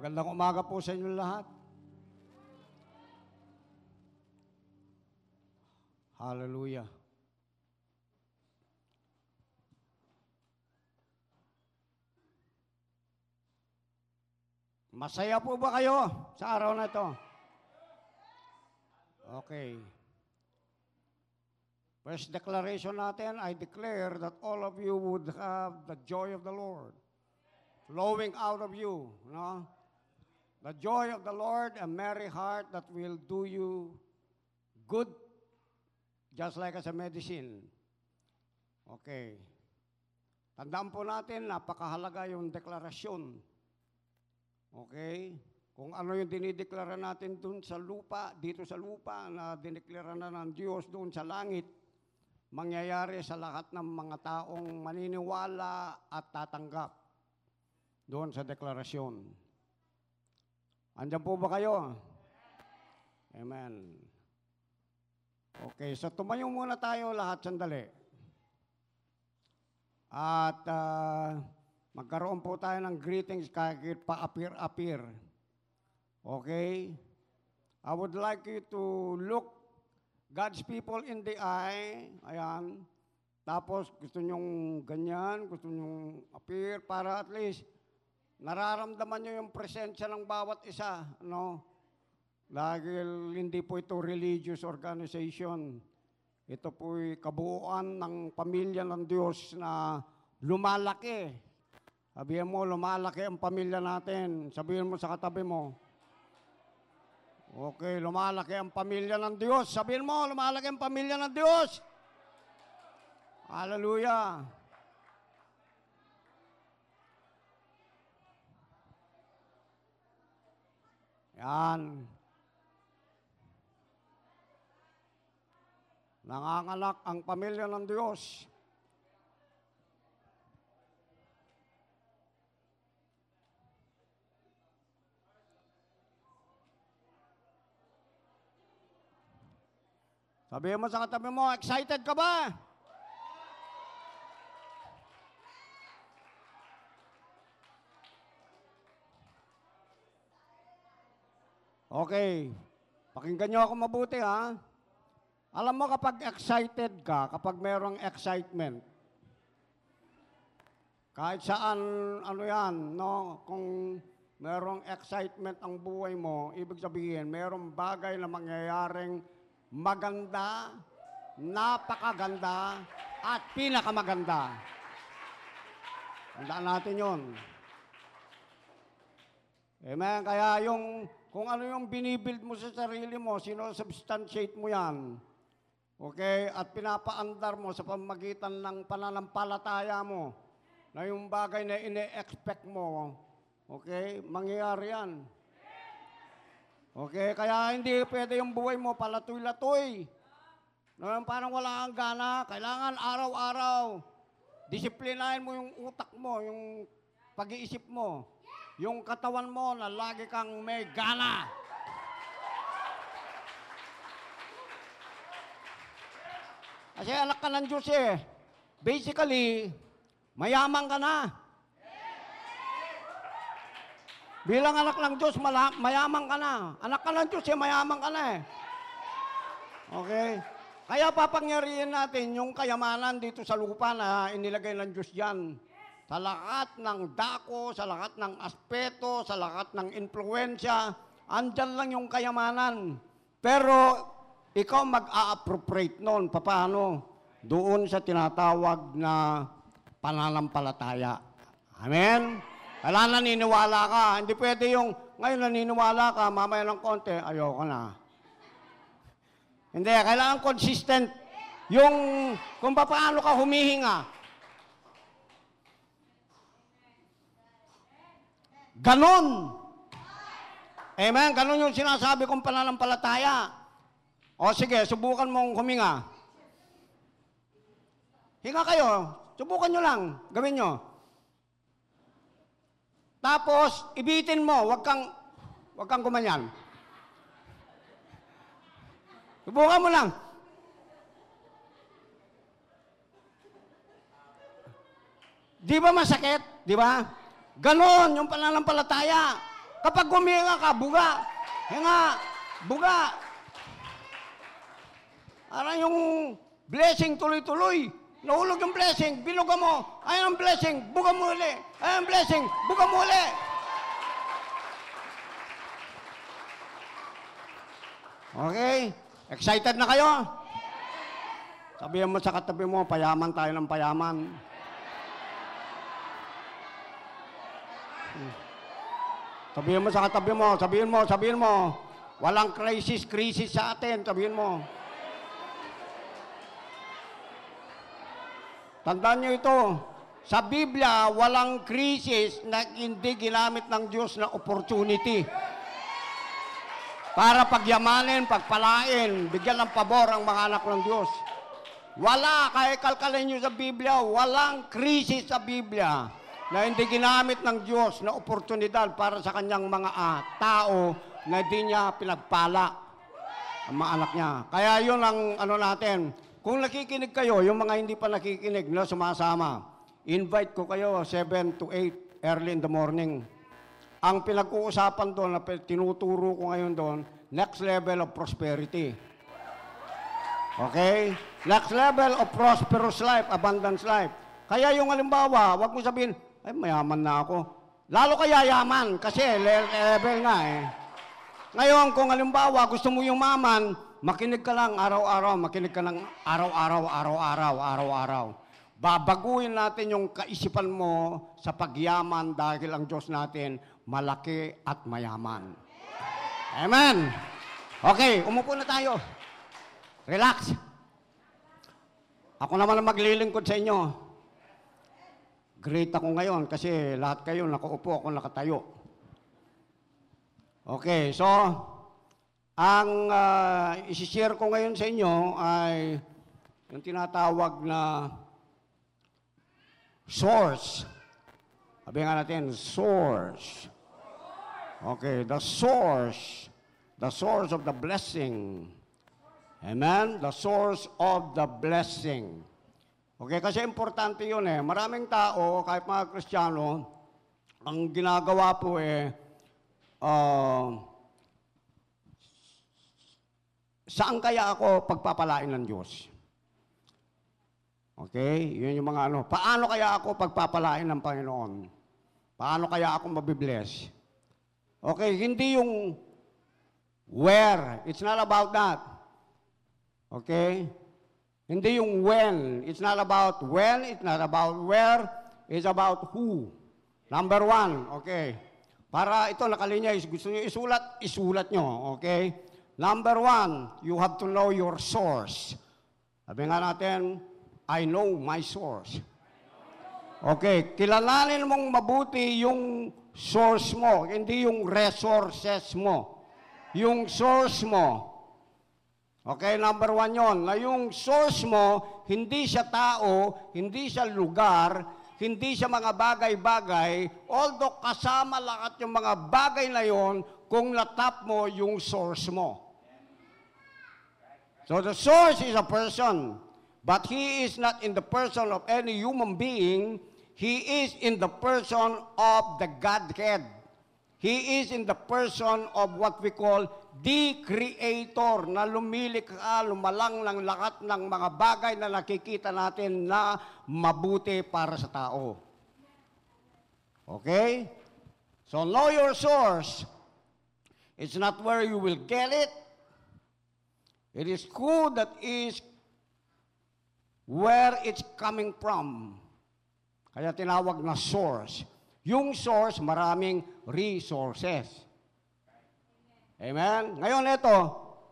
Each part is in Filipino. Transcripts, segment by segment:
Magandang umaga po sa inyo lahat. Hallelujah. Masaya po ba kayo sa araw na ito? Okay. First declaration natin, I declare that all of you would have the joy of the Lord flowing out of you, no? The joy of the Lord, a merry heart that will do you good, just like as a medicine. Okay. Tandaan po natin, napakahalaga yung deklarasyon. Okay? Kung ano yung dinideklara natin dun sa lupa, dito sa lupa, na dineklara na ng Diyos doon sa langit, mangyayari sa lahat ng mga taong maniniwala at tatanggap doon sa deklarasyon. Andiyan po ba kayo? Amen. Okay, so tumayo muna tayo lahat sandali. At uh, magkaroon po tayo ng greetings kahit pa-appear-appear. Okay? I would like you to look God's people in the eye. Ayan. Tapos gusto nyong ganyan, gusto nyong appear para at least nararamdaman nyo yung presensya ng bawat isa. No? Dahil hindi po ito religious organization. Ito po'y kabuuan ng pamilya ng Diyos na lumalaki. Sabihin mo, lumalaki ang pamilya natin. Sabihin mo sa katabi mo. Okay, lumalaki ang pamilya ng Diyos. Sabihin mo, lumalaki ang pamilya ng Diyos. Hallelujah. Yan. Nangangalak ang pamilya ng Diyos. Sabihin mo sa katabi mo, excited ka ba? Okay. Pakinggan nyo ako mabuti ha. Alam mo kapag excited ka, kapag merong excitement, kahit saan, ano yan, no? Kung merong excitement ang buhay mo, ibig sabihin, merong bagay na mangyayaring maganda, napakaganda, at pinakamaganda. Tandaan natin yon. Amen. Kaya yung, kung ano yung binibuild mo sa sarili mo, sino-substantiate mo yan. Okay? At pinapaandar mo sa pamagitan ng pananampalataya mo na yung bagay na ine-expect mo, okay? Mangyayari yan. Okay? Kaya hindi pwede yung buhay mo palatoy-latoy. No, parang wala kang gana. Kailangan araw-araw. Disiplinahin mo yung utak mo, yung pag-iisip mo. Yung katawan mo na lagi kang may gana. Kasi anak ka ng Diyos eh. Basically, mayaman ka na. Bilang anak ng Diyos, mayaman ka na. Anak ka ng Diyos eh, mayaman ka na eh. Okay? Kaya papangyarihin natin yung kayamanan dito sa lupa na inilagay ng Diyos dyan. Sa lahat ng dako, sa lahat ng aspeto, sa lahat ng influensya, andyan lang yung kayamanan. Pero ikaw mag-a-appropriate noon. Paano? Doon sa tinatawag na pananampalataya. Amen? Kala naniniwala ka. Hindi pwede yung, ngayon naniniwala ka, mamaya ng konti, ayoko na. Hindi, kailangan consistent. Yung, kung paano ka humihinga. Ganon. Amen? Ganon yung sinasabi kong pananampalataya. O sige, subukan mong huminga. Hinga kayo. Subukan nyo lang. Gawin nyo. Tapos, ibitin mo. Huwag kang, huwag kang gumanyan. Subukan mo lang. Di ba masakit? Di ba? Ganon yung pananampalataya. Kapag humihinga ka, buga. Hinga. Buga. Ano yung blessing tuloy-tuloy? Nahulog yung blessing, binuga mo. Ayun ang blessing, buga mo uli. Ayun ang blessing, buga mo uli. Okay? Excited na kayo? Sabihan mo sa katabi mo, payaman tayo ng payaman. Sabihin mo sa katabi mo, sabihin mo, sabihin mo, walang crisis, crisis sa atin, sabihin mo. Tandaan nyo ito, sa Biblia, walang krisis na hindi ginamit ng Diyos na opportunity. Para pagyamanin, pagpalain, bigyan ng pabor ang mga anak ng Diyos. Wala, kaya kalkalin nyo sa Biblia, walang krisis sa Biblia na hindi ginamit ng Diyos na oportunidad para sa kanyang mga ah, tao na hindi niya pinagpala ang mga anak niya. Kaya yun ang ano natin. Kung nakikinig kayo, yung mga hindi pa nakikinig na sumasama, invite ko kayo 7 to 8 early in the morning. Ang pinag-uusapan doon, na tinuturo ko ngayon doon, next level of prosperity. Okay? Next level of prosperous life, abundance life. Kaya yung halimbawa, wag mo sabihin, ay mayaman na ako. Lalo kaya yaman, kasi le- level nga eh. Ngayon, kung halimbawa gusto mo yung maman, makinig ka lang araw-araw, makinig ka lang araw-araw, araw-araw, araw-araw. Babaguhin natin yung kaisipan mo sa pagyaman dahil ang Diyos natin malaki at mayaman. Amen. Okay, umupo na tayo. Relax. Ako naman ang maglilingkod sa inyo. Great ako ngayon kasi lahat kayo nakaupo, ako nakatayo. Okay, so ang uh, isishare ko ngayon sa inyo ay yung tinatawag na source. Sabi nga natin, source. Okay, the source. The source of the blessing. Amen? The source of the blessing. Okay, kasi importante yun eh. Maraming tao, kahit mga Kristiyano, ang ginagawa po eh, uh, saan kaya ako pagpapalain ng Diyos? Okay? Yun yung mga ano. Paano kaya ako pagpapalain ng Panginoon? Paano kaya ako mabibless? Okay, hindi yung where. It's not about that. Okay? Hindi yung when. It's not about when. It's not about where. It's about who. Number one. Okay. Para ito nakalinya, gusto nyo isulat, isulat nyo. Okay? Number one, you have to know your source. Sabi nga natin, I know my source. Okay, kilalanin mong mabuti yung source mo, hindi yung resources mo. Yung source mo. Okay, number one yon. Na yung source mo, hindi siya tao, hindi siya lugar, hindi siya mga bagay-bagay, although kasama lahat yung mga bagay na yon kung natap mo yung source mo. So the source is a person, but he is not in the person of any human being. He is in the person of the Godhead. He is in the person of what we call the Creator na lumilikha, lumalang ng lahat ng mga bagay na nakikita natin na mabuti para sa tao. Okay? So know your source. It's not where you will get it. It is who that is where it's coming from. Kaya tinawag na source. Yung source, maraming resources. Amen? Ngayon ito,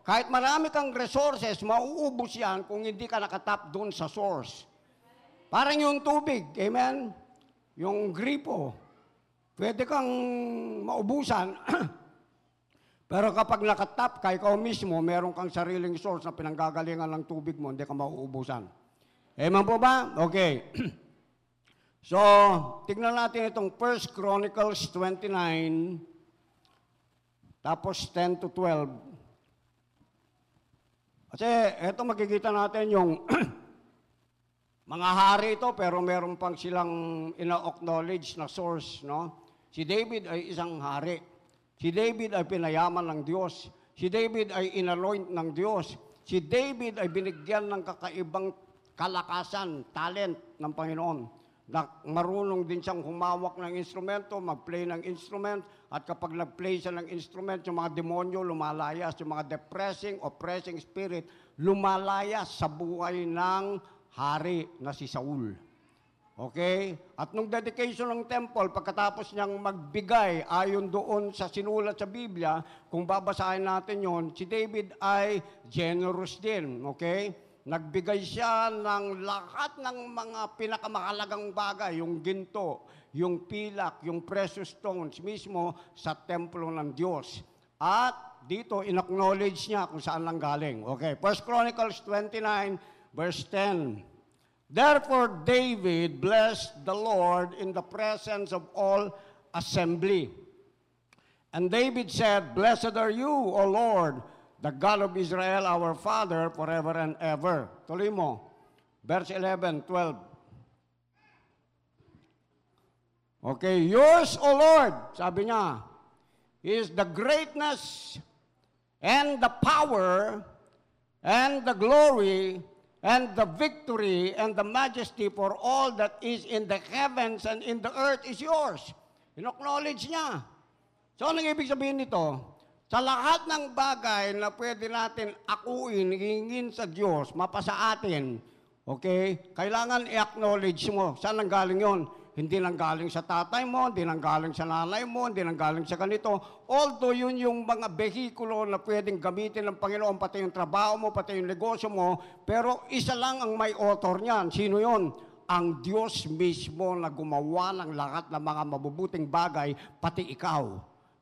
kahit marami kang resources, mauubos yan kung hindi ka nakatap doon sa source. Parang yung tubig, amen? Yung gripo. Pwede kang maubusan, pero kapag nakatap ka, ikaw mismo, meron kang sariling source na pinanggagalingan ng tubig mo, hindi ka mauubusan. Amen po ba? Okay. So, tignan natin itong 1 Chronicles 29, tapos 10 to 12. Kasi ito makikita natin yung mga hari ito, pero meron pang silang ina-acknowledge na source, no? Si David ay isang hari. Si David ay pinayaman ng Diyos. Si David ay inanoint ng Diyos. Si David ay binigyan ng kakaibang kalakasan, talent ng Panginoon. Na marunong din siyang humawak ng instrumento, mag-play ng instrument, at kapag nag-play siya ng instrument, yung mga demonyo lumalayas, yung mga depressing, oppressing spirit, lumalayas sa buhay ng hari na si Saul. Okay? At nung dedication ng temple, pagkatapos niyang magbigay ayon doon sa sinulat sa Biblia, kung babasahin natin yon, si David ay generous din. Okay? Nagbigay siya ng lahat ng mga pinakamahalagang bagay, yung ginto, yung pilak, yung precious stones mismo sa templo ng Diyos. At dito, in-acknowledge niya kung saan lang galing. Okay, 1 Chronicles 29, verse 10. Therefore David blessed the Lord in the presence of all assembly. And David said, Blessed are you, O Lord, the God of Israel, our Father, forever and ever. Tuloy mo. Verse 11, 12. Okay, yours, O Lord, sabi niya, is the greatness and the power and the glory and the victory and the majesty for all that is in the heavens and in the earth is yours. In-acknowledge niya. So, anong ibig sabihin nito? Sa lahat ng bagay na pwede natin akuin, hingin sa Diyos, mapasa atin, okay, kailangan i-acknowledge mo. Saan nang galing yon? Hindi nang galing sa tatay mo, hindi nang galing sa nanay mo, hindi nang galing sa ganito. Although yun yung mga behikulo na pwedeng gamitin ng Panginoon, pati yung trabaho mo, pati yung negosyo mo, pero isa lang ang may author niyan. Sino yon? Ang Diyos mismo na gumawa ng lahat ng mga mabubuting bagay, pati ikaw,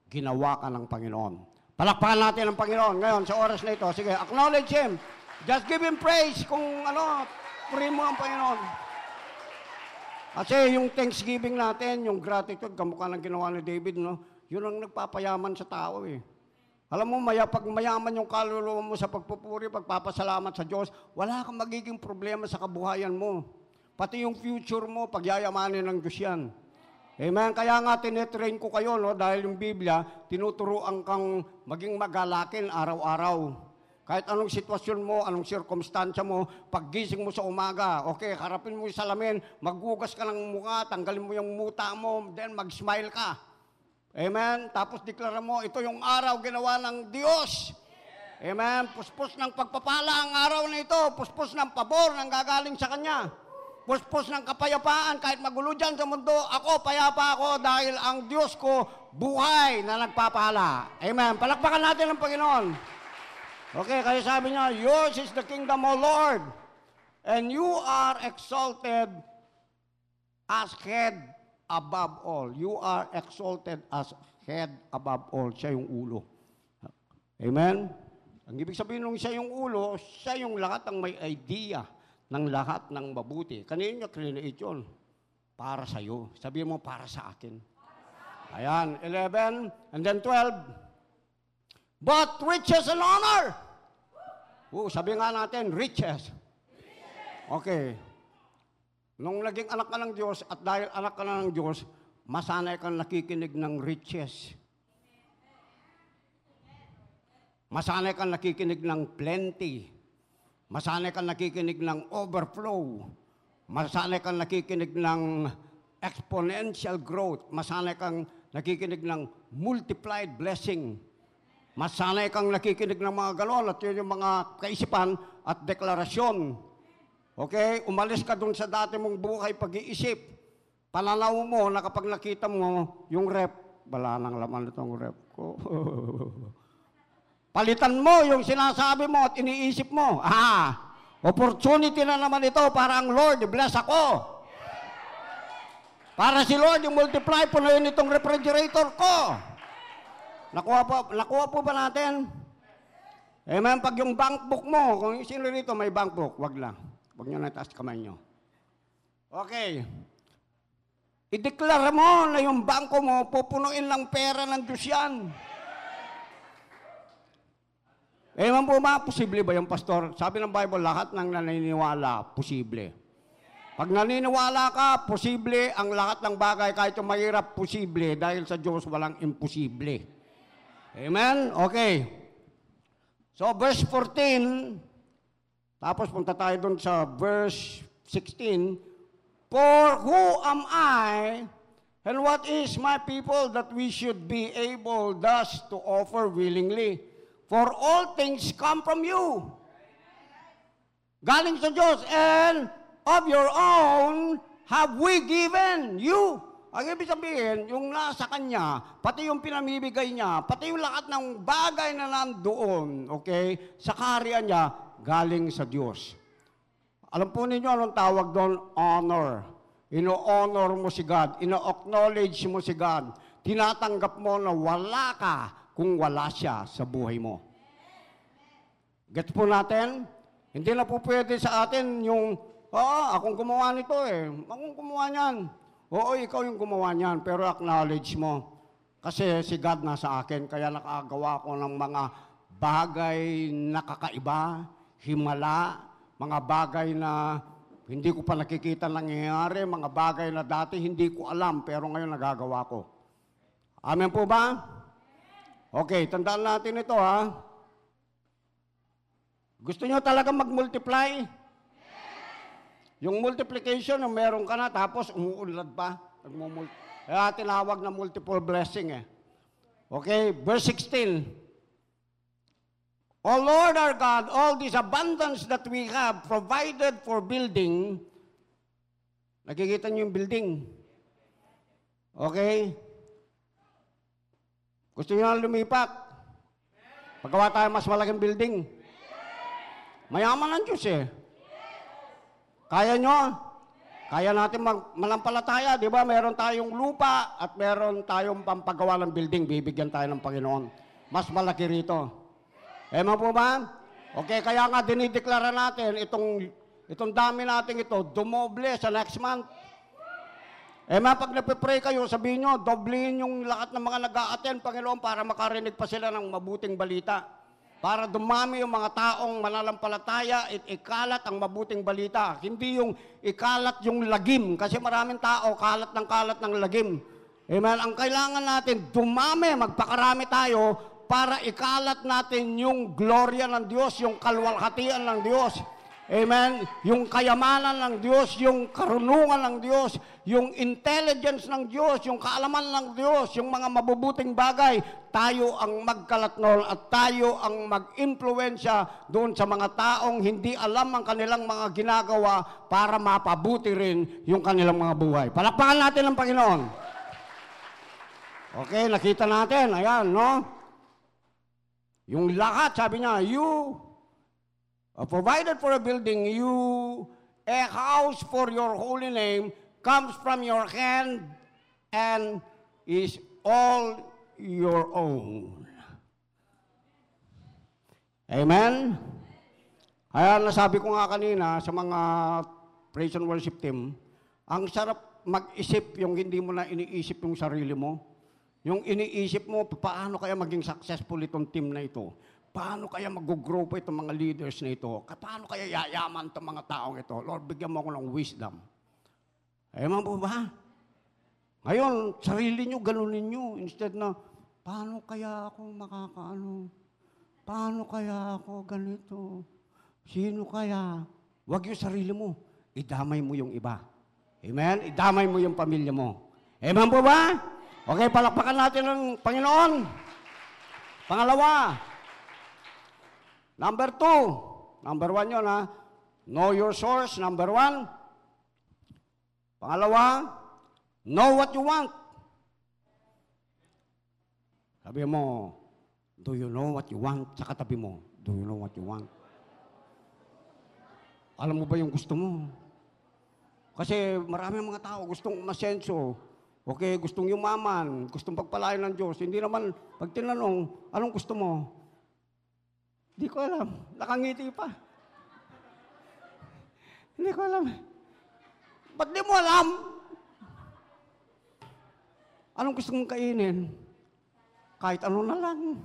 ginawa ka ng Panginoon. Palakpakan natin ang Panginoon ngayon sa oras na ito. Sige, acknowledge Him. Just give Him praise kung ano, puri mo ang Panginoon. Kasi yung thanksgiving natin, yung gratitude, kamukha ng ginawa ni David, no? Yun ang nagpapayaman sa tao eh. Alam mo, maya, pag mayaman yung kaluluwa mo sa pagpupuri, pagpapasalamat sa Diyos, wala kang magiging problema sa kabuhayan mo. Pati yung future mo, pagyayamanin ng Diyos yan. Amen. Kaya nga tinetrain ko kayo, no, dahil yung Biblia, tinuturoan kang maging magalakin araw-araw. Kahit anong sitwasyon mo, anong sirkumstansya mo, paggising mo sa umaga, okay, harapin mo yung salamin, maghugas ka ng mukha, tanggalin mo yung muta mo, then mag-smile ka. Amen? Tapos deklara mo, ito yung araw ginawa ng Diyos. Amen? Puspos ng pagpapala ang araw na ito, puspos ng pabor ng gagaling sa Kanya. Puspos ng kapayapaan, kahit magulo dyan sa mundo, ako, payapa ako dahil ang Diyos ko buhay na nagpapala. Amen? Palakpakan natin ang Panginoon. Okay, kaya sabi niya, yours is the kingdom, O Lord, and you are exalted as head above all. You are exalted as head above all. Siya yung ulo. Amen? Ang ibig sabihin nung siya yung ulo, siya yung lahat ng may idea ng lahat ng mabuti. Kanino niya create yun? Para sa iyo. Sabihin mo, para sa akin. Ayan, 11, and then 12. But riches and honor Oo, sabi nga natin, riches. Okay. Nung naging anak ka ng Diyos at dahil anak ka na ng Diyos, masanay kang nakikinig ng riches. Masanay kang nakikinig ng plenty. Masanay kang nakikinig ng overflow. Masanay kang nakikinig ng exponential growth. Masanay kang nakikinig ng multiplied blessing. Masanay kang nakikinig ng mga galon at yun yung mga kaisipan at deklarasyon. Okay? Umalis ka dun sa dati mong buhay pag-iisip. Pananaw mo na kapag nakita mo yung rep, wala nang laman itong rep ko. Palitan mo yung sinasabi mo at iniisip mo. Ah, opportunity na naman ito para ang Lord, bless ako. Para si Lord, yung multiply po na yun itong refrigerator ko. Nakuha po, nakuha po ba natin? Amen. Pag yung bank book mo, kung sino rito may bank book, wag lang. Wag nyo na taas kamay nyo. Okay. Ideklara mo na yung bangko mo, pupunuin lang pera ng Diyos yan. Ewan po ba, posible ba yung pastor? Sabi ng Bible, lahat ng naniniwala, posible. Pag naniniwala ka, posible ang lahat ng bagay, kahit yung mahirap, posible. Dahil sa Diyos, walang imposible. Amen? Okay. So, verse 14, tapos punta tayo dun sa verse 16, For who am I and what is my people that we should be able thus to offer willingly? For all things come from you. Galing sa Diyos, and of your own have we given you. Ang ibig sabihin, yung nasa kanya, pati yung pinamibigay niya, pati yung lahat ng bagay na nandoon, okay, sa kaharian niya, galing sa Diyos. Alam po ninyo anong tawag doon? Honor. Ino-honor mo si God. Ino-acknowledge mo si God. Tinatanggap mo na wala ka kung wala siya sa buhay mo. Gets po natin? Hindi na po pwede sa atin yung, ah, akong gumawa nito eh. Akong gumawa niyan. Oo, ikaw yung gumawa niyan, pero acknowledge mo. Kasi si God nasa akin, kaya nakagawa ko ng mga bagay na kakaiba, himala, mga bagay na hindi ko pa nakikita nangyayari, mga bagay na dati hindi ko alam, pero ngayon nagagawa ko. Amen po ba? Okay, tandaan natin ito ha. Gusto nyo talaga mag-multiply? Yung multiplication, yung meron ka na, tapos umuunlad pa. Kaya tinawag na multiple blessing eh. Okay, verse 16. O Lord our God, all this abundance that we have provided for building, nakikita niyo yung building. Okay? Gusto niyo na lumipat? Paggawa tayo mas malaking building. Mayaman ang Diyos eh. Kaya nyo? Kaya natin mag malampalataya, di ba? Meron tayong lupa at meron tayong pampagawa ng building. Bibigyan tayo ng Panginoon. Mas malaki rito. Ema po ba? Okay, kaya nga dinideklara natin itong, itong dami natin ito, dumoble sa next month. Ema, pag nagpe-pray kayo, sabihin nyo, doblein yung lahat ng mga nag attend Panginoon, para makarinig pa sila ng mabuting balita. Para dumami yung mga taong manalampalataya at ikalat ang mabuting balita. Hindi yung ikalat yung lagim. Kasi maraming tao, kalat ng kalat ng lagim. Amen. Ang kailangan natin, dumami, magpakarami tayo para ikalat natin yung gloria ng Diyos, yung kalwalhatian ng Diyos. Amen. Yung kayamanan ng Diyos, yung karunungan ng Diyos, yung intelligence ng Diyos, yung kaalaman ng Diyos, yung mga mabubuting bagay, tayo ang magkalatnol at tayo ang mag-impluensya doon sa mga taong hindi alam ang kanilang mga ginagawa para mapabuti rin yung kanilang mga buhay. Palakpakan natin ang Panginoon. Okay, nakita natin. Ayan, no? Yung lahat, sabi niya, you uh, provided for a building, you, a house for your holy name, comes from your hand and is all your own. Amen? Kaya nasabi ko nga kanina sa mga praise and worship team, ang sarap mag-isip yung hindi mo na iniisip yung sarili mo. Yung iniisip mo, paano kaya maging successful itong team na ito? Paano kaya mag-grow pa itong mga leaders na ito? Paano kaya yayaman itong mga taong ito? Lord, bigyan mo ako ng wisdom. Eman po ba? Ngayon, sarili nyo, ganunin nyo. Instead na, paano kaya ako makakaano? Paano kaya ako ganito? Sino kaya? Huwag yung sarili mo. Idamay mo yung iba. Amen? Idamay mo yung pamilya mo. Amen po ba? Okay, palakpakan natin ng Panginoon. Pangalawa, number two, number one yun ha, know your source, number one. Pangalawa, know what you want. Sabi mo, do you know what you want? Sa katabi mo, do you know what you want? Alam mo ba yung gusto mo? Kasi marami mga tao gustong masenso. Okay, gustong yumaman, gustong pagpalain ng Diyos. Hindi naman, pag tinanong, anong gusto mo? Hindi ko alam. Nakangiti pa. Hindi ko alam. Ba't di mo alam? Anong gusto mong kainin? Kahit ano na lang.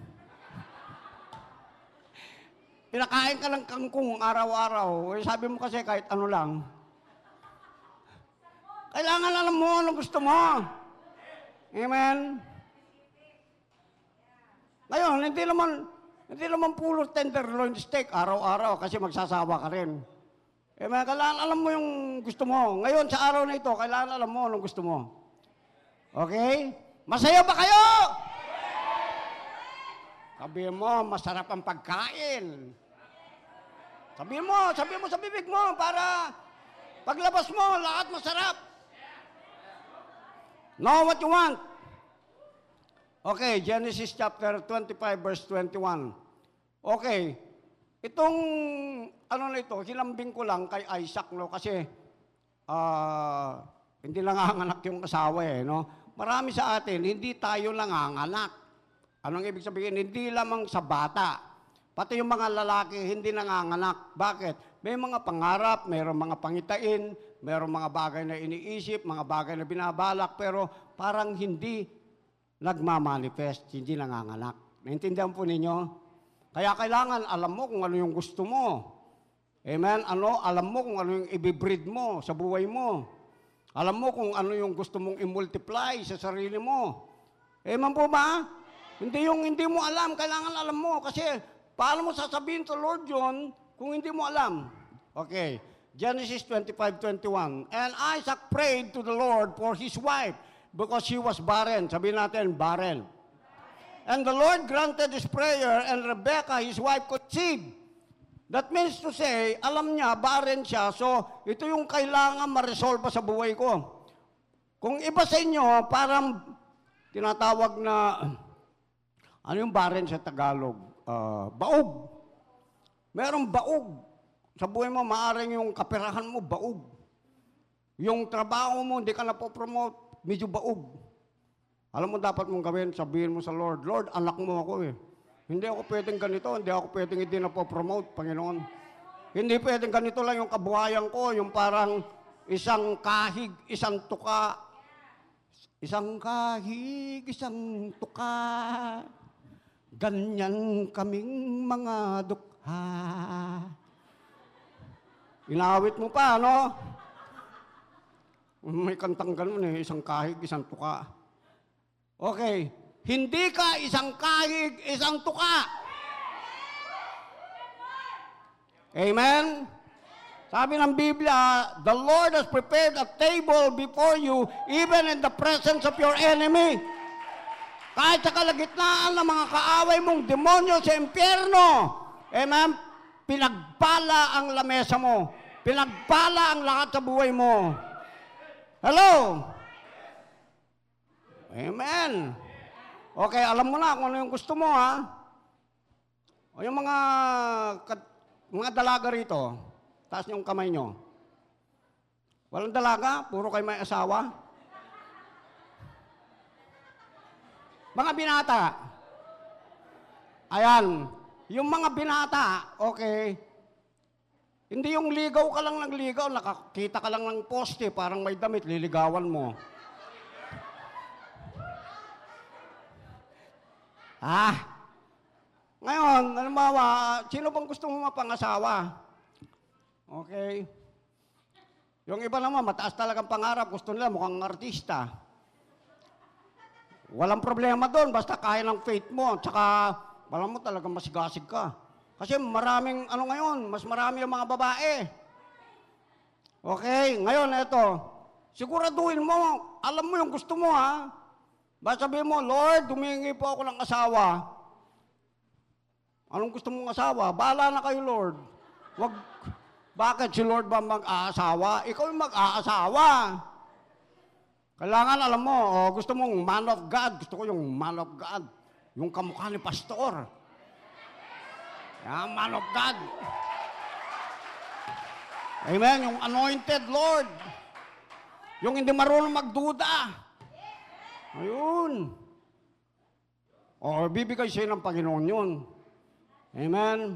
Pinakain ka ng kangkong araw-araw. Eh, sabi mo kasi kahit ano lang. Kailangan alam mo anong gusto mo. Amen? Ngayon, hindi naman, hindi naman puro tenderloin steak araw-araw kasi magsasawa ka rin. Eh, mga kailangan alam mo yung gusto mo. Ngayon, sa araw na ito, kailangan alam mo anong gusto mo. Okay? Masaya ba kayo? Sabi mo, masarap ang pagkain. Sabi mo, sabi mo sa bibig mo para paglabas mo, lahat masarap. Know what you want. Okay, Genesis chapter 25 verse 21. Okay, itong ano na ito, hinambing ko lang kay Isaac, no? Kasi ah, hindi nanganganak yung asawa eh, no? Marami sa atin, hindi tayo nanganganak. Anong ibig sabihin? Hindi lamang sa bata. Pati yung mga lalaki, hindi nanganganak. Bakit? May mga pangarap, mayroong mga pangitain, mayroong mga bagay na iniisip, mga bagay na binabalak, pero parang hindi nagmamanifest, hindi nanganganak. Naintindihan po ninyo? Kaya kailangan alam mo kung ano yung gusto mo. Amen? Ano? Alam mo kung ano yung ibibreed mo sa buhay mo. Alam mo kung ano yung gusto mong i-multiply sa sarili mo. Amen po ba? Hindi yung hindi mo alam, kailangan alam mo. Kasi paano mo sasabihin sa Lord yun kung hindi mo alam? Okay. Genesis 25:21. And Isaac prayed to the Lord for his wife because she was barren. Sabihin natin, barren. And the Lord granted his prayer and Rebecca, his wife, conceived. That means to say, alam niya, barren siya, so ito yung kailangan ma-resolve sa buhay ko. Kung iba sa inyo, parang tinatawag na, ano yung barren sa Tagalog? Ah, baog. Merong baog. Sa buhay mo, maaring yung kaperahan mo, baog. Yung trabaho mo, hindi ka na po-promote, medyo baog. Alam mo, dapat mong gawin, sabihin mo sa Lord, Lord, anak mo ako eh. Hindi ako pwedeng ganito, hindi ako pwedeng hindi na po-promote, Panginoon. Hindi pwedeng ganito lang yung kabuhayan ko, yung parang isang kahig, isang tuka. Isang kahig, isang tuka. Ganyan kaming mga dukha. Inawit mo pa, no? May kantang ganun eh, isang kahig, isang tuka. Okay, hindi ka isang kahig, isang tuka. Amen? Sabi ng Biblia, the Lord has prepared a table before you even in the presence of your enemy. Kahit sa kalagitnaan ng mga kaaway mong demonyo sa impyerno, amen, pinagpala ang lamesa mo. Pinagpala ang lahat sa buhay mo. Hello? Amen. Okay, alam mo na kung ano yung gusto mo, ha? O yung mga, mga dalaga rito, taas yung kamay nyo. Walang dalaga, puro kayo may asawa. Mga binata. Ayan, yung mga binata, okay, hindi yung ligaw ka lang ng ligaw, nakakita ka lang ng poste, parang may damit, liligawan mo. Ah, ngayon, halimbawa, sino bang gusto mo mapangasawa? Okay. Yung iba naman, mataas talagang pangarap, gusto nila mukhang artista. Walang problema doon, basta kaya ng faith mo, tsaka, alam mo talagang masigasig ka. Kasi maraming, ano ngayon, mas marami yung mga babae. Okay, ngayon, ito, siguraduhin mo, alam mo yung gusto mo, ha? Sabihin mo, Lord, humingi po ako ng asawa. Anong gusto mong asawa? Bahala na kayo, Lord. Wag, bakit si Lord ba mag-aasawa? Ikaw yung mag-aasawa. Kailangan, alam mo, oh, gusto mong man of God. Gusto ko yung man of God. Yung kamukha ni pastor. Yan, man of God. Amen. Yung anointed Lord. Yung hindi marunong magduda. Ayun. O, bibigay sa'yo ng Panginoon yun. Amen?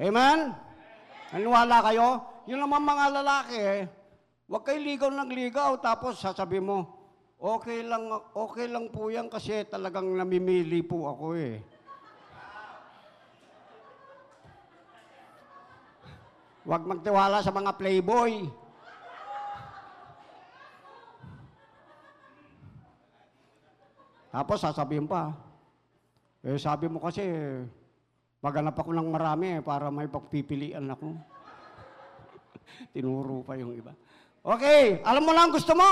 Amen? Naniwala kayo? Yun naman mga lalaki eh. Huwag kayo ligaw ng ligaw, tapos sasabi mo, okay lang, okay lang po yan kasi talagang namimili po ako eh. Huwag magtiwala sa mga playboy. Tapos sasabihin pa, Eh, sabi mo kasi, maghanap ako ng marami eh, para may pagpipilian ako. Tinuro pa yung iba. Okay, alam mo lang gusto mo.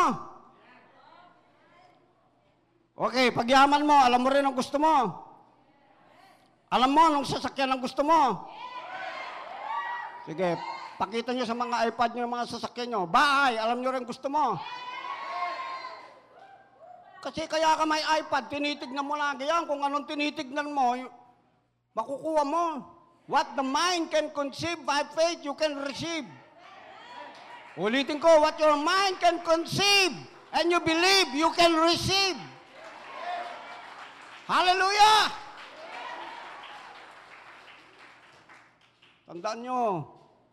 Okay, pagyaman mo, alam mo rin ang gusto mo. Alam mo anong sasakyan ang gusto mo. Sige, pakita nyo sa mga iPad nyo mga sasakyan nyo. Bahay, alam nyo rin gusto mo. Kasi kaya ka may iPad, tinitignan mo lagi yan. Kung anong tinitignan mo, makukuha mo. What the mind can conceive by faith, you can receive. Ulitin ko, what your mind can conceive and you believe, you can receive. Hallelujah! Tandaan nyo,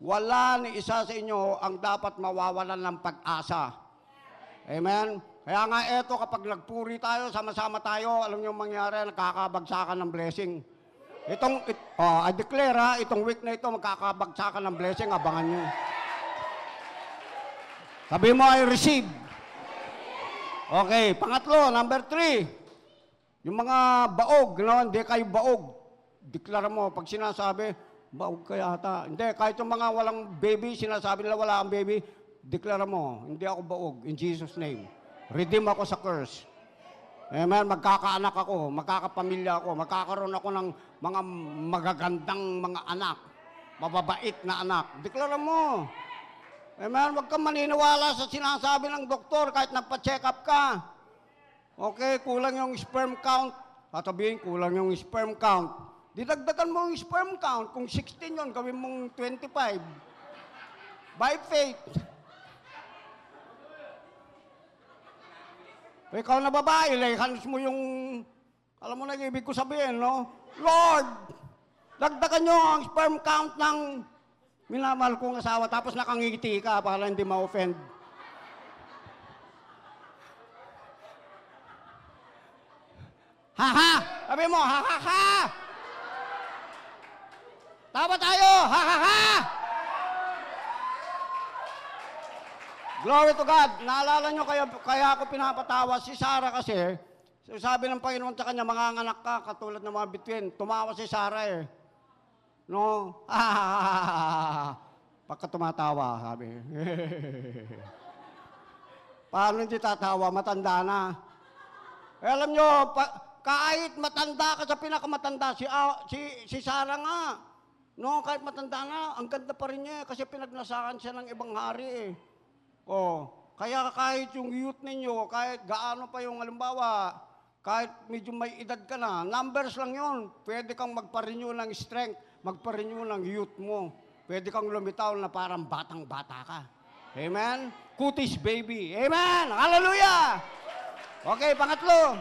wala ni isa sa inyo ang dapat mawawalan ng pag-asa. Amen? Kaya nga eto, kapag nagpuri tayo, sama-sama tayo, alam niyo ang mangyari, nakakabagsakan ng blessing. Itong, it, oh, I declare ha, itong week na ito, magkakabagsakan ng blessing, abangan nyo. Sabi mo, I receive. Okay, pangatlo, number three. Yung mga baog, no? hindi kayo baog. Deklara mo, pag sinasabi, baog ka yata. Hindi, kahit yung mga walang baby, sinasabi nila wala ang baby, deklara mo, hindi ako baog, in Jesus' name. Redeem ako sa curse. Amen, magkakaanak ako, magkakapamilya ako, magkakaroon ako ng mga magagandang mga anak, mababait na anak. Deklara mo. Amen, huwag kang maniniwala sa sinasabi ng doktor kahit nagpa-check up ka. Okay, kulang yung sperm count. Tatabihin, kulang yung sperm count. Didagdagan mo yung sperm count. Kung 16 yon gawin mong 25. By faith. Ikaw na babae, lehanos mo yung, alam mo na yung ibig ko sabihin, no? Lord, dagdagan nyo ang sperm count ng minamahal kong asawa, tapos nakangiti ka para hindi ma-offend. Ha ha! Sabi mo, ha ha ha! Tama tayo! Ha ha ha! Glory to God. Naalala nyo kaya, kaya ako pinapatawa si Sarah kasi, sabi ng Panginoon sa kanya, mga anak ka, katulad ng mga bituin. Tumawa si Sarah eh. No? Pagka tumatawa, sabi. Paano hindi tatawa? Matanda na. Eh, alam nyo, pa, kahit matanda ka sa pinakamatanda, si, ah, si, si Sarah nga, no, kahit matanda na, ang ganda pa rin niya eh, kasi pinagnasakan siya ng ibang hari eh. Oh, kaya kahit yung youth ninyo, kahit gaano pa yung halimbawa, kahit medyo may edad ka na, numbers lang yon. Pwede kang magpa-renew ng strength, magpa-renew ng youth mo. Pwede kang lumitaw na parang batang-bata ka. Amen? Kutis baby. Amen! Hallelujah! Okay, pangatlo.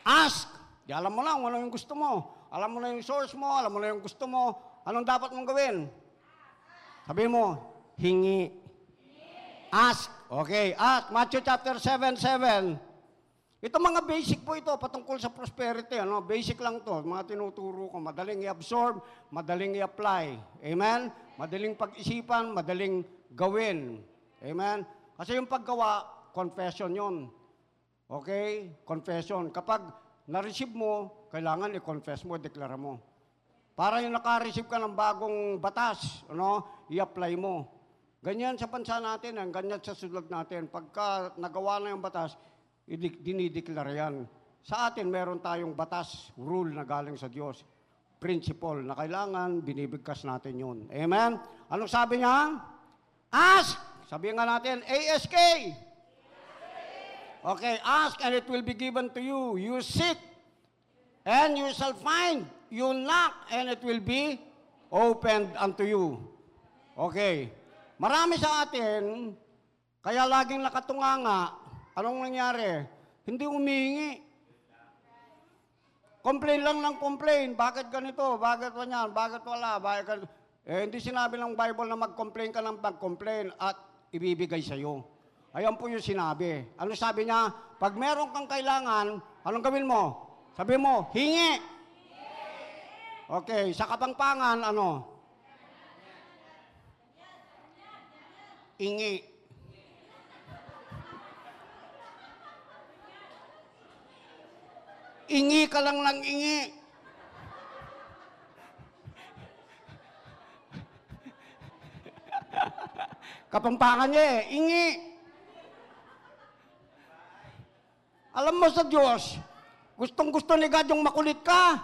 Ask. Di alam mo lang ano yung gusto mo. Alam mo na yung source mo, alam mo na yung gusto mo. Anong dapat mong gawin? Sabi mo, hingi. Ask. Okay, ask. Matthew chapter 7, 7. Ito mga basic po ito, patungkol sa prosperity. Ano? Basic lang to, mga tinuturo ko. Madaling i-absorb, madaling i-apply. Amen? Madaling pag-isipan, madaling gawin. Amen? Kasi yung paggawa, confession yon. Okay? Confession. Kapag na-receive mo, kailangan i-confess mo, deklara mo. Para yung naka-receive ka ng bagong batas, ano, i-apply mo. Ganyan sa bansa natin, ang ganyan sa sulag natin. Pagka nagawa na yung batas, dinideklara yan. Sa atin, meron tayong batas, rule na galing sa Diyos. Principle na kailangan, binibigkas natin yun. Amen? Anong sabi niya? Ask! Sabi nga natin, ASK! Okay, ask and it will be given to you. You seek and you shall find. You knock and it will be opened unto you. Okay. Marami sa atin, kaya laging nakatunganga, anong nangyari? Hindi humihingi. Complain lang ng complain. Bakit ganito? Bakit ganyan? Bakit wala? Bakit ganito? Eh, hindi sinabi ng Bible na mag-complain ka ng mag-complain at ibibigay sa'yo. Ayan po yung sinabi. Ano sabi niya? Pag meron kang kailangan, anong gawin mo? Sabi mo, hingi. Okay, sa kapangpangan, ano? Ingi. Ingi ka lang ng ingi. Kapampangan niya eh, ingi. Alam mo sa Diyos, gustong gusto ni God yung makulit ka.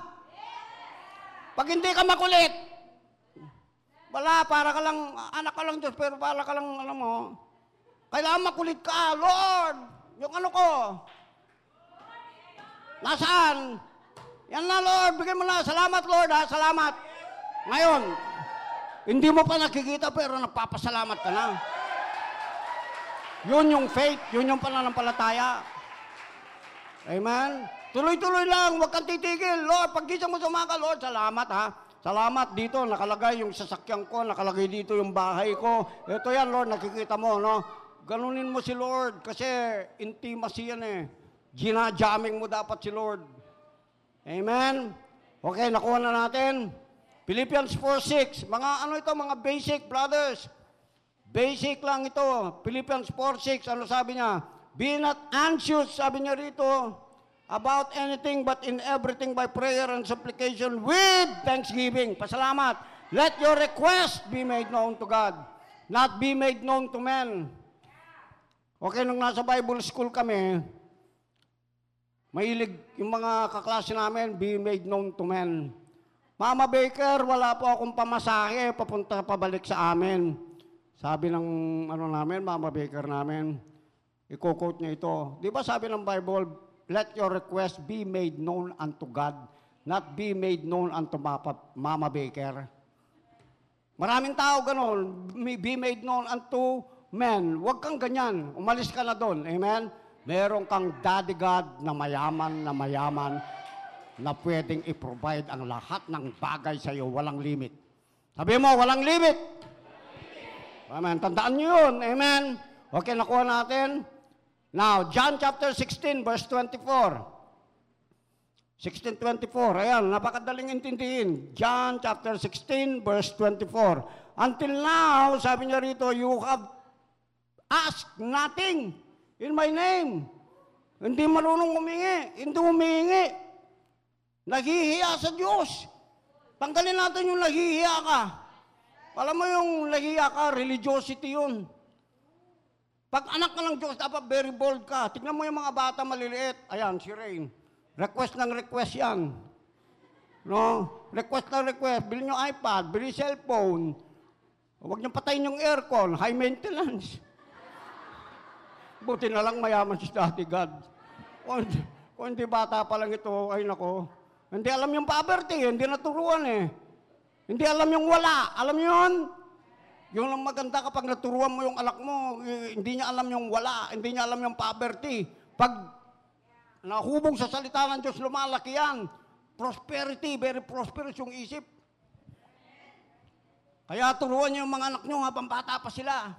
Pag hindi ka makulit, wala, para ka lang, anak ka lang Diyos, pero para ka lang, alam mo, kailangan makulit ka, Lord, yung ano ko, nasaan? Yan na, Lord, bigyan mo na, salamat, Lord, ha, salamat. Ngayon, hindi mo pa nakikita, pero nagpapasalamat ka na. Yun yung faith, yun yung pananampalataya. Amen? Tuloy-tuloy lang, huwag kang titigil. Lord, pagkisa mo sa mga Lord, salamat ha. Salamat dito, nakalagay yung sasakyan ko, nakalagay dito yung bahay ko. Ito yan, Lord, nakikita mo, no? Ganunin mo si Lord kasi intimacy yan eh. Ginajaming mo dapat si Lord. Amen? Okay, nakuha na natin. Philippians 4.6. Mga ano ito, mga basic, brothers. Basic lang ito. Philippians 4.6, ano sabi niya? Be not anxious, sabi niya rito, about anything but in everything by prayer and supplication with thanksgiving. Pasalamat. Let your request be made known to God, not be made known to men. Okay, nung nasa Bible school kami, mahilig yung mga kaklase namin, be made known to men. Mama Baker, wala po akong pamasahe, papunta pabalik sa amin. Sabi ng ano namin, Mama Baker namin, i-quote niya ito. Di ba sabi ng Bible, let your request be made known unto God, not be made known unto Mama, Mama Baker. Maraming tao ganon, be made known unto men. Huwag kang ganyan. Umalis ka na doon. Amen? Meron kang daddy God na mayaman na mayaman na pwedeng i-provide ang lahat ng bagay sa iyo, walang limit. Sabi mo, walang limit. Amen. Tandaan niyo yun. Amen. Okay, nakuha natin. Now, John chapter 16, verse 24. 16.24, ayan, napakadaling intindihin. John chapter 16, verse 24. Until now, sabi niya rito, you have asked nothing in my name. Hindi marunong humingi, hindi humingi. Naghihiya sa Diyos. Tanggalin natin yung naghihiya ka. Alam mo yung naghihiya ka, religiosity yun. Pag anak ka ng Diyos, dapat very bold ka. Tignan mo yung mga bata maliliit. Ayan, si Rain. Request ng request yan. No? Request ng request. Bili nyo iPad, bili cellphone. Huwag nyo patayin yung aircon. High maintenance. Buti na lang mayaman si Daddy God. Kung, kung hindi bata pa lang ito, ay nako. Hindi alam yung poverty, hindi naturuan eh. Hindi alam yung wala. Alam yun? Yung lang maganda kapag naturuan mo yung anak mo, eh, hindi niya alam yung wala, hindi niya alam yung poverty. Pag nahubog sa salita ng Diyos, lumalaki yan. Prosperity, very prosperous yung isip. Kaya turuan niyo yung mga anak niyo habang bata pa sila.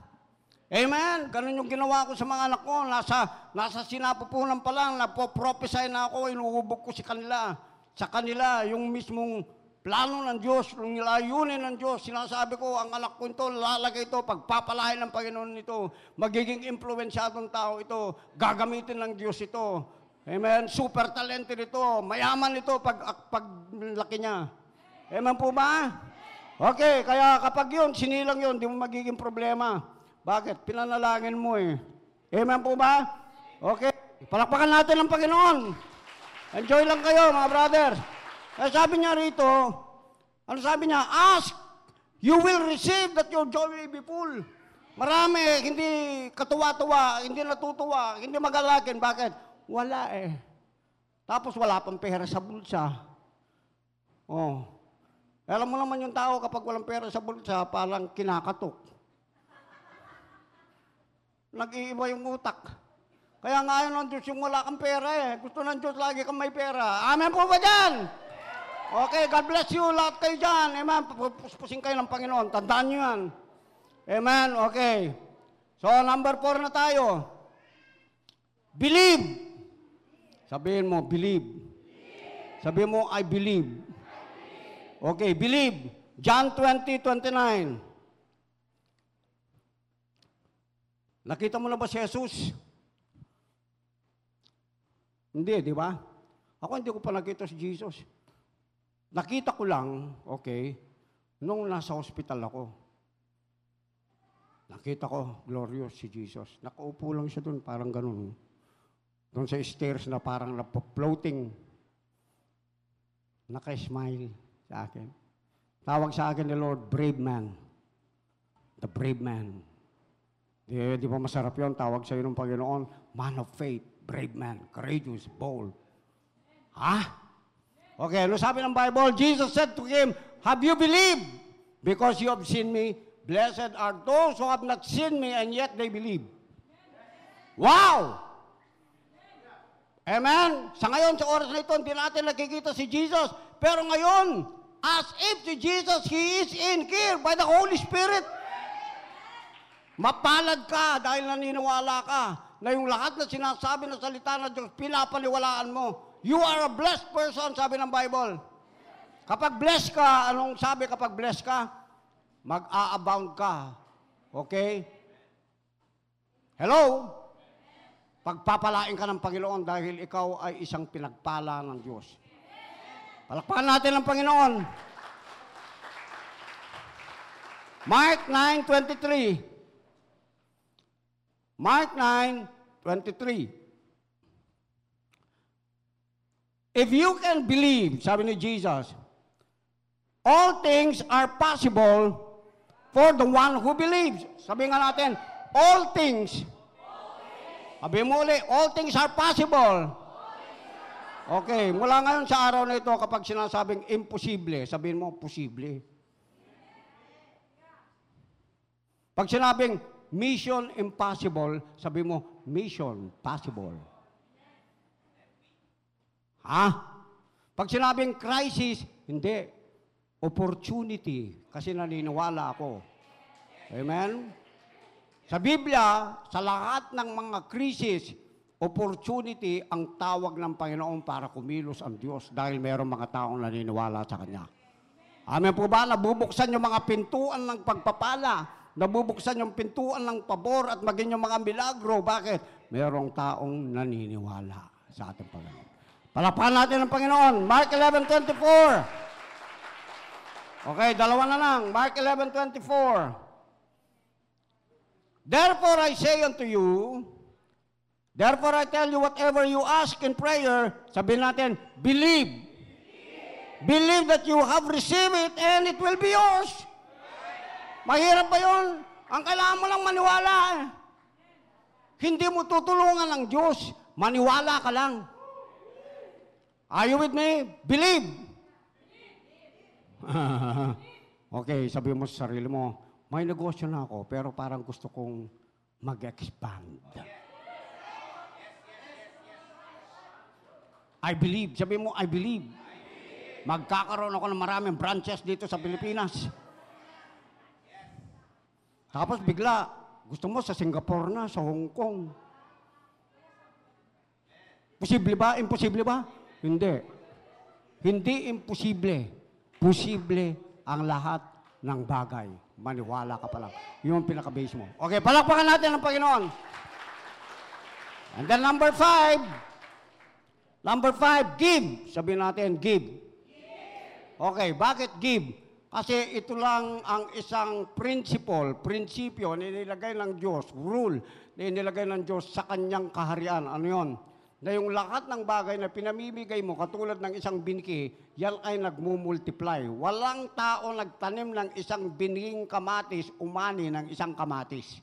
Amen? Ganun yung ginawa ko sa mga anak ko. Nasa, nasa sinapupunan pa lang, napoprophesy na ako, inuubog ko si kanila. Sa kanila, yung mismong plano ng Diyos, yung layunin ng Diyos, sinasabi ko, ang anak ko ito, lalagay ito, pagpapalahin ng Panginoon ito, magiging influensyadong tao ito, gagamitin ng Diyos ito. Amen? Super talented ito, mayaman ito pag, pag laki niya. Amen po ba? Okay, kaya kapag yun, sinilang yun, di mo magiging problema. Bakit? Pinanalangin mo eh. Amen po ba? Okay. Palakpakan natin ang Panginoon. Enjoy lang kayo, mga brother. Eh, sabi niya rito, ano sabi niya? Ask, you will receive that your joy will be full. Marami, hindi katuwa-tuwa, hindi natutuwa, hindi magalakin. Bakit? Wala eh. Tapos wala pang pera sa bulsa. Oh. Alam mo naman yung tao kapag walang pera sa bulsa, parang kinakatok nag-iiba yung utak. Kaya nga yun ng Diyos yung wala kang pera eh. Gusto ng Diyos lagi kang may pera. Amen po ba dyan? Okay, God bless you lahat kayo dyan. Amen. Puspusin kayo ng Panginoon. Tandaan nyo yan. Amen. Okay. So, number four na tayo. Believe. Sabihin mo, believe. Sabihin mo, I believe. Okay, believe. John 20, 29. Nakita mo na ba si Jesus? Hindi, di ba? Ako hindi ko pa nakita si Jesus. Nakita ko lang, okay, nung nasa hospital ako. Nakita ko, glorious si Jesus. Nakaupo lang siya doon, parang ganun. Doon sa stairs na parang napop-floating. Naka-smile sa akin. Tawag sa akin ni Lord, brave man. The brave man. Di, di ba masarap yon Tawag sa iyo ng Panginoon, man of faith, brave man, courageous, bold. Ha? Okay, ano sabi ng Bible? Jesus said to him, Have you believed? Because you have seen me, blessed are those who have not seen me and yet they believe. Wow! Amen? Sa ngayon, sa oras na ito, hindi natin nakikita si Jesus. Pero ngayon, as if si Jesus, He is in here by the Holy Spirit. Mapalad ka dahil naniniwala ka na yung lahat na sinasabi ng salita ng Diyos, pinapaniwalaan mo. You are a blessed person, sabi ng Bible. Kapag blessed ka, anong sabi kapag blessed ka? Mag-a-abound ka. Okay? Hello? Pagpapalain ka ng Panginoon dahil ikaw ay isang pinagpala ng Diyos. Palakpakan natin ang Panginoon. Mark 9.23 Mark 9.23 If you can believe, sabi ni Jesus, all things are possible for the one who believes. Sabi nga natin, all things. Sabi mo ulit, all things are possible. Okay, mula ngayon sa araw na ito, kapag sinasabing imposible, sabihin mo, posible. Pag sinabing mission impossible, sabi mo, mission possible. Ha? Pag sinabing crisis, hindi. Opportunity. Kasi naniniwala ako. Amen? Sa Biblia, sa lahat ng mga krisis, opportunity ang tawag ng Panginoon para kumilos ang Diyos dahil mayroong mga taong naniniwala sa Kanya. Amen po ba? Nabubuksan yung mga pintuan ng pagpapala. Nabubuksan yung pintuan ng pabor at maging yung mga milagro. Bakit? Mayroong taong naniniwala sa ating Panginoon. Palapakan natin ang Panginoon. Mark 11.24 Okay, dalawa na lang. Mark 11.24 Therefore I say unto you, Therefore I tell you, whatever you ask in prayer, sabihin natin, believe. Believe that you have received it and it will be yours. Mahirap ba yun? Ang kailangan mo lang maniwala. Hindi mo tutulungan ng Diyos. Maniwala ka lang. Are you with me? Believe. okay, sabi mo sa sarili mo, may negosyo na ako, pero parang gusto kong mag-expand. I believe. Sabi mo, I believe. Magkakaroon ako ng maraming branches dito sa Pilipinas. Tapos bigla, gusto mo sa Singapore na, sa Hong Kong. Posible ba? Imposible ba? Hindi. Hindi imposible. Posible ang lahat ng bagay. Maniwala ka pa lang. Yun ang pinaka-base mo. Okay, palakpakan natin ang Panginoon. And then number five, number five, give. Sabihin natin, give. Okay, bakit give? Kasi ito lang ang isang principle, prinsipyo na inilagay ng Diyos, rule na inilagay ng Diyos sa kanyang kaharian. Ano yon? Na yung lahat ng bagay na pinamimigay mo, katulad ng isang binki, yan ay nagmumultiply. Walang tao nagtanim ng isang binhing kamatis, umani ng isang kamatis.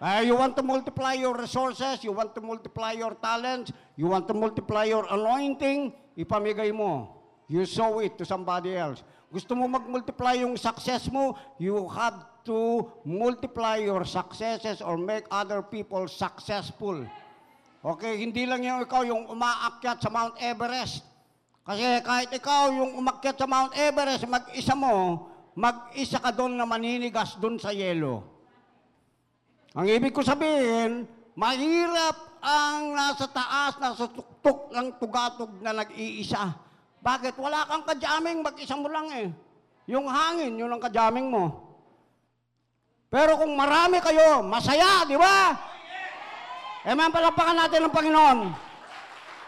Kaya you want to multiply your resources, you want to multiply your talents, you want to multiply your anointing, ipamigay mo. You sow it to somebody else. Gusto mo mag-multiply yung success mo, you have to multiply your successes or make other people successful. Okay, hindi lang yung ikaw yung umaakyat sa Mount Everest. Kasi kahit ikaw yung umakyat sa Mount Everest, mag-isa mo, mag-isa ka doon na maninigas doon sa yelo. Ang ibig ko sabihin, mahirap ang nasa taas, nasa tuktok ng tugatog na nag-iisa. Bakit? Wala kang kajaming, mag-isa mo lang eh. Yung hangin, yun ang kajaming mo. Pero kung marami kayo, masaya, di ba? Amen, palapakan natin ng Panginoon.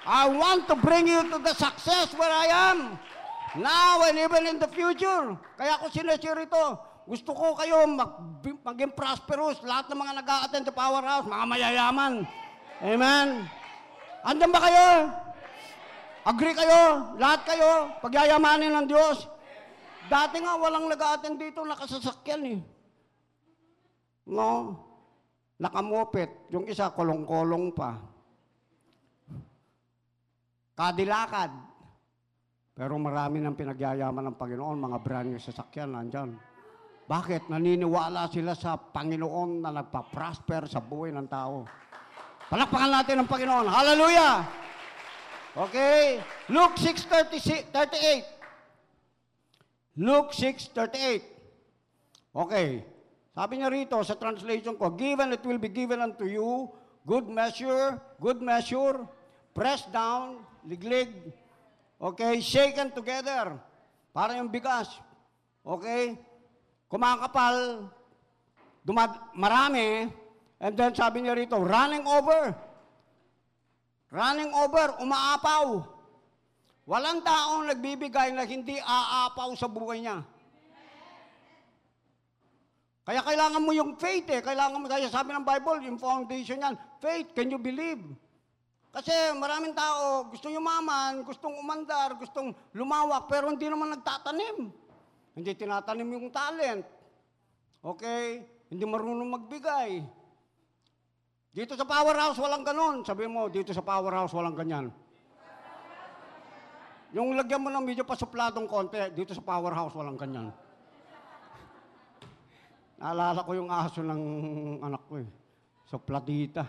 I want to bring you to the success where I am. Now and even in the future. Kaya ako sinashare ito. Gusto ko kayo mag, maging prosperous. Lahat ng mga nag attend sa powerhouse, mga mayayaman. Amen. Andan ba kayo? Agree kayo? Lahat kayo? Pagyayamanin ng Diyos? Dati nga walang nag attend dito, nakasasakyan eh. No? Nakamopet. Yung isa, kolong-kolong pa. Kadilakad. Pero marami ng pinagyayaman ng Panginoon, mga brand new sasakyan nandyan. Bakit? Naniniwala sila sa Panginoon na nagpa-prosper sa buhay ng tao. Palakpakan natin ang Panginoon. Hallelujah! Okay. Luke 6.38. Luke 6.38. Okay. Sabi niya rito sa translation ko, Given it will be given unto you, good measure, good measure, pressed down, liglig, okay, shaken together, para yung bigas, okay, kumakapal, dumad, marami, and then sabi niya rito, running over, running over, umaapaw. Walang taong nagbibigay na hindi aapaw sa buhay niya. Kaya kailangan mo yung faith eh. Kailangan mo, kaya sabi ng Bible, yung foundation yan, faith, can you believe? Kasi maraming tao gustong yumaman, gustong umandar, gustong lumawak, pero hindi naman nagtatanim. Hindi tinatanim yung talent. Okay? Hindi marunong magbigay. Dito sa powerhouse, walang ganon. Sabi mo, dito sa powerhouse, walang ganyan. Yung lagyan mo ng medyo pasupladong konti, dito sa powerhouse, walang ganyan. Naalala ko yung aso ng anak ko eh. Supladita.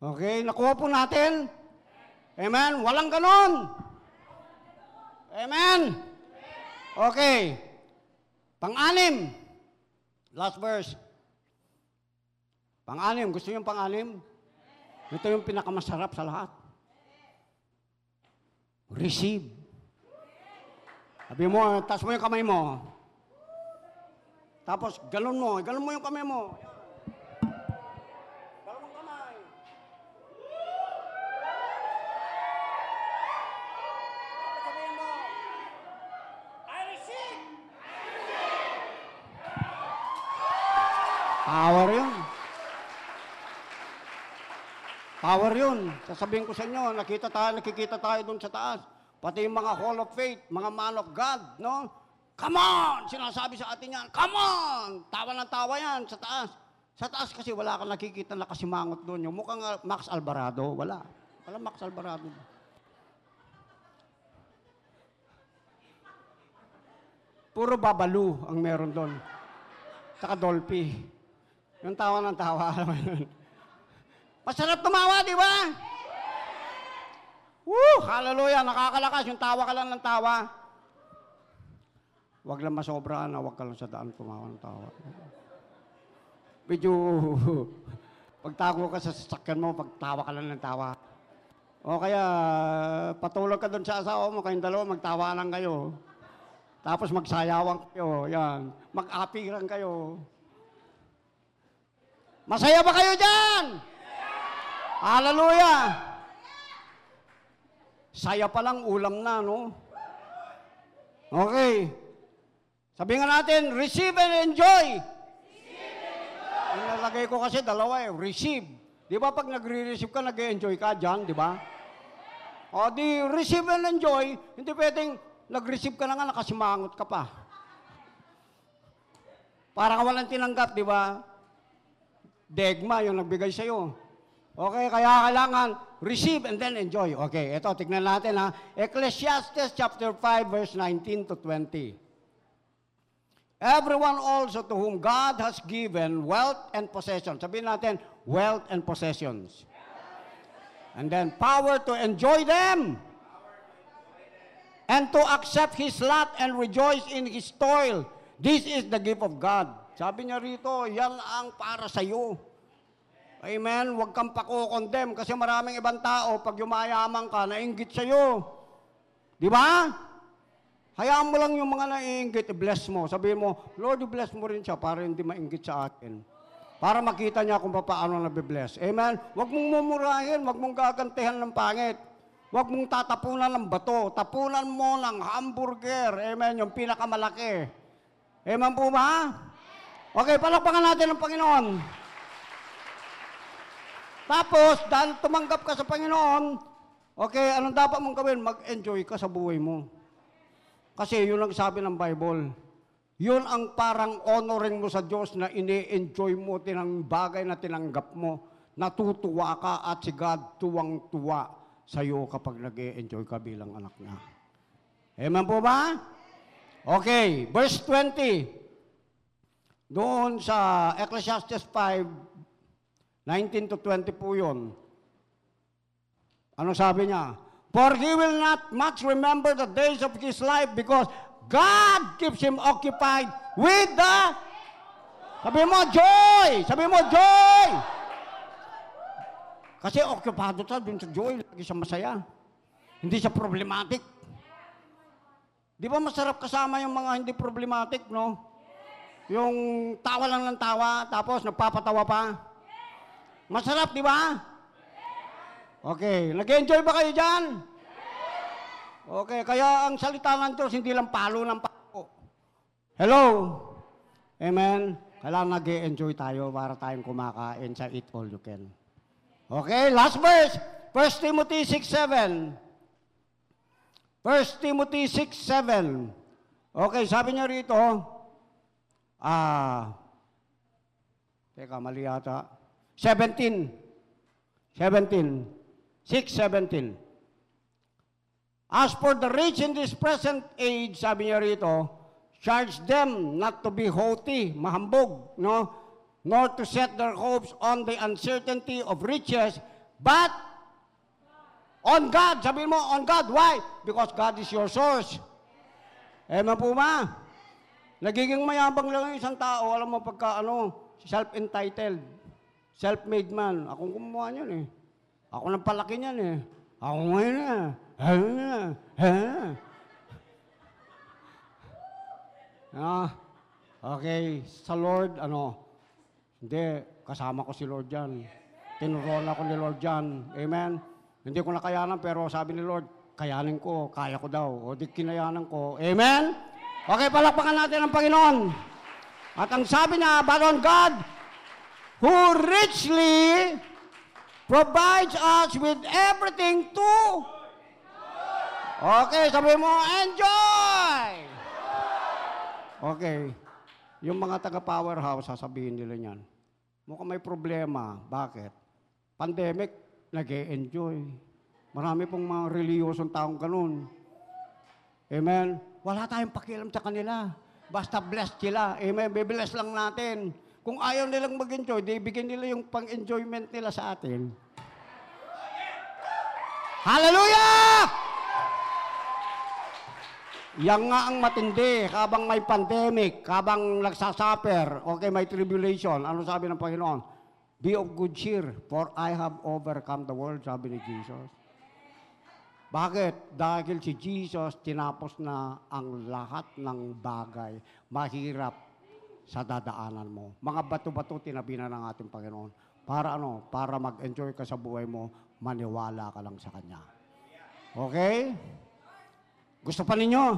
Okay, nakuha po natin. Amen? Walang ganon. Amen? Okay. Pang-anim. Last verse. Pang-anim. Gusto niyo pang-anim? Ito yung pinakamasarap sa lahat. Receive. Sabi mo, tas mo yung kamay mo. Tapos, galon mo. Galon mo yung kamay mo. Power yun. Power yun. Sasabihin ko sa inyo, nakita tayo, nakikita tayo doon sa taas. Pati yung mga Hall of Faith, mga Man of God, no? Come on! Sinasabi sa atin yan, come on! Tawa ng tawa yan sa taas. Sa taas kasi wala kang nakikita na kasimangot doon. Yung mukhang uh, Max Alvarado, wala. Wala Max Alvarado. Puro babalu ang meron doon. Saka Dolphy. Yung tawa ng tawa. Masarap tumawa, di ba? Woo! Hallelujah! Nakakalakas. Yung tawa ka lang ng tawa. Huwag lang masobra na, huwag ka lang sa daan tumawa ng tawa. Medyo, pagtago ka sa sasakyan mo, pagtawa ka lang ng tawa. O kaya, patulog ka doon sa asawa mo, kayong dalawa, magtawanan kayo. Tapos magsayawan kayo, yan. Mag-apiran kayo. Masaya ba kayo dyan? Hallelujah! Saya pa lang, ulam na, no? Okay. Sabi nga natin, receive and enjoy. Inalagay ko kasi dalawa eh, receive. Di ba pag nagre-receive ka, nag-enjoy ka dyan, di ba? O di receive and enjoy, hindi pwedeng nag-receive ka na nga, nakasimangot ka pa. Para ka walang tinanggap, di ba? Degma yung nagbigay sa'yo. Okay, kaya kailangan receive and then enjoy. Okay, ito, tignan natin ha. Ecclesiastes chapter 5 verse 19 to 20. Everyone also to whom God has given wealth and possessions. Sabihin natin, wealth and possessions. And then power to enjoy them. And to accept his lot and rejoice in his toil. This is the gift of God. Sabi niya rito, yan ang para sa iyo. Amen? Huwag kang pako-condemn kasi maraming ibang tao, pag yumayaman ka, nainggit sa iyo. Di ba? Hayaan mo lang yung mga naiinggit, i-bless mo. Sabihin mo, Lord, i-bless mo rin siya para hindi mainggit sa akin. Para makita niya kung paano nabibless. Amen? Huwag mong mumurahin, huwag mong gagantihan ng pangit. Huwag mong tatapunan ng bato. Tapunan mo ng hamburger. Amen? Yung pinakamalaki. Amen po ba? Okay, palakpakan natin ang Panginoon. Tapos, dahil tumanggap ka sa Panginoon, okay, anong dapat mong gawin? Mag-enjoy ka sa buhay mo. Kasi yun ang sabi ng Bible. Yun ang parang honoring mo sa Diyos na ini-enjoy mo tinang bagay na tinanggap mo. Natutuwa ka at si God tuwang-tuwa sa iyo kapag nag enjoy ka bilang anak niya. Amen po ba? Okay, verse 20. Doon sa Ecclesiastes 5, 19 to 20 po yun. Ano sabi niya? For he will not much remember the days of his life because God keeps him occupied with the Sabi mo, joy! Sabi mo, joy! Kasi okupado siya dun sa joy, lagi siya masaya. Hindi siya problematic. Di ba masarap kasama yung mga hindi problematic, no? Yung tawa lang ng tawa, tapos nagpapatawa pa. Masarap, di ba? Okay, nag-enjoy ba kayo dyan? Okay, kaya ang salita ng Diyos, hindi lang palo ng palo. Hello? Amen? Kailangan nag enjoy tayo para tayong kumakain sa Eat All You Can. Okay, last verse. 1 Timothy 6.7. 1 Timothy 6.7. Okay, sabi niya rito, ah, teka, mali yata. 17. 17. 6.17. As for the rich in this present age, sabi niya rito, charge them not to be haughty, mahambog, no? nor to set their hopes on the uncertainty of riches, but on God. Sabihin mo, on God. Why? Because God is your source. Eh, po ma. Nagiging mayabang lang yung isang tao, alam mo pagka ano, self-entitled, self-made man. Akong kumuha niyan eh. Ako nang palaki niyan eh. Ako ngayon eh. Ha, ha. Ah, okay, sa Lord, ano, hindi, kasama ko si Lord dyan. Tinuruan ako ni Lord dyan. Amen? Hindi ko nakayanan, pero sabi ni Lord, kayanin ko, kaya ko daw. O di kinayanan ko. Amen? Okay, palakpakan natin ang Panginoon. At ang sabi niya, but on God, who richly provides us with everything to Okay, sabi mo, enjoy! Okay. Yung mga taga-powerhouse, sasabihin nila niyan. Mukhang may problema. Bakit? Pandemic, nag enjoy Marami pong mga reliyosong taong ganun. Amen? Wala tayong pakialam sa kanila. Basta blessed sila. Amen? Bibless lang natin. Kung ayaw nilang mag-enjoy, di bigyan nila yung pang-enjoyment nila sa atin. Hallelujah! Yang nga ang matindi, habang may pandemic, habang nagsasuffer, okay, may tribulation, ano sabi ng Panginoon? Be of good cheer, for I have overcome the world, sabi ni Jesus. Bakit? Dahil si Jesus tinapos na ang lahat ng bagay, mahirap sa dadaanan mo. Mga bato-bato tinabi na ng ating Panginoon. Para ano? Para mag-enjoy ka sa buhay mo, maniwala ka lang sa Kanya. Okay? Gusto pa ninyo?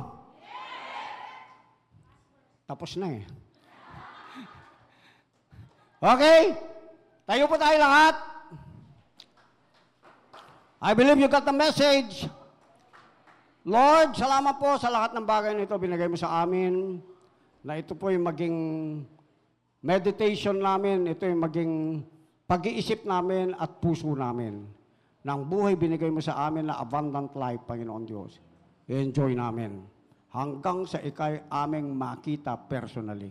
Tapos na eh. Okay? Tayo po tayo lahat. I believe you got the message. Lord, salamat po sa lahat ng bagay na ito binigay mo sa amin. Na ito po yung maging meditation namin, ito yung maging pag-iisip namin at puso namin. Ng buhay binigay mo sa amin na abundant life, Panginoon Diyos enjoy namin. Hanggang sa ikay aming makita personally.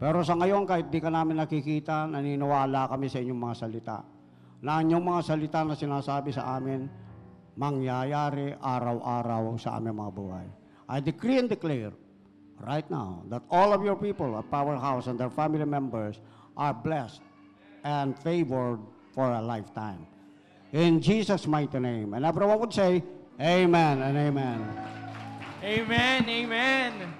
Pero sa ngayon, kahit di ka namin nakikita, naniniwala kami sa inyong mga salita. Na inyong mga salita na sinasabi sa amin, mangyayari araw-araw sa aming mga buhay. I decree and declare right now that all of your people at Powerhouse and their family members are blessed and favored for a lifetime. In Jesus' mighty name. And everyone would say, Amen and amen. Amen, amen.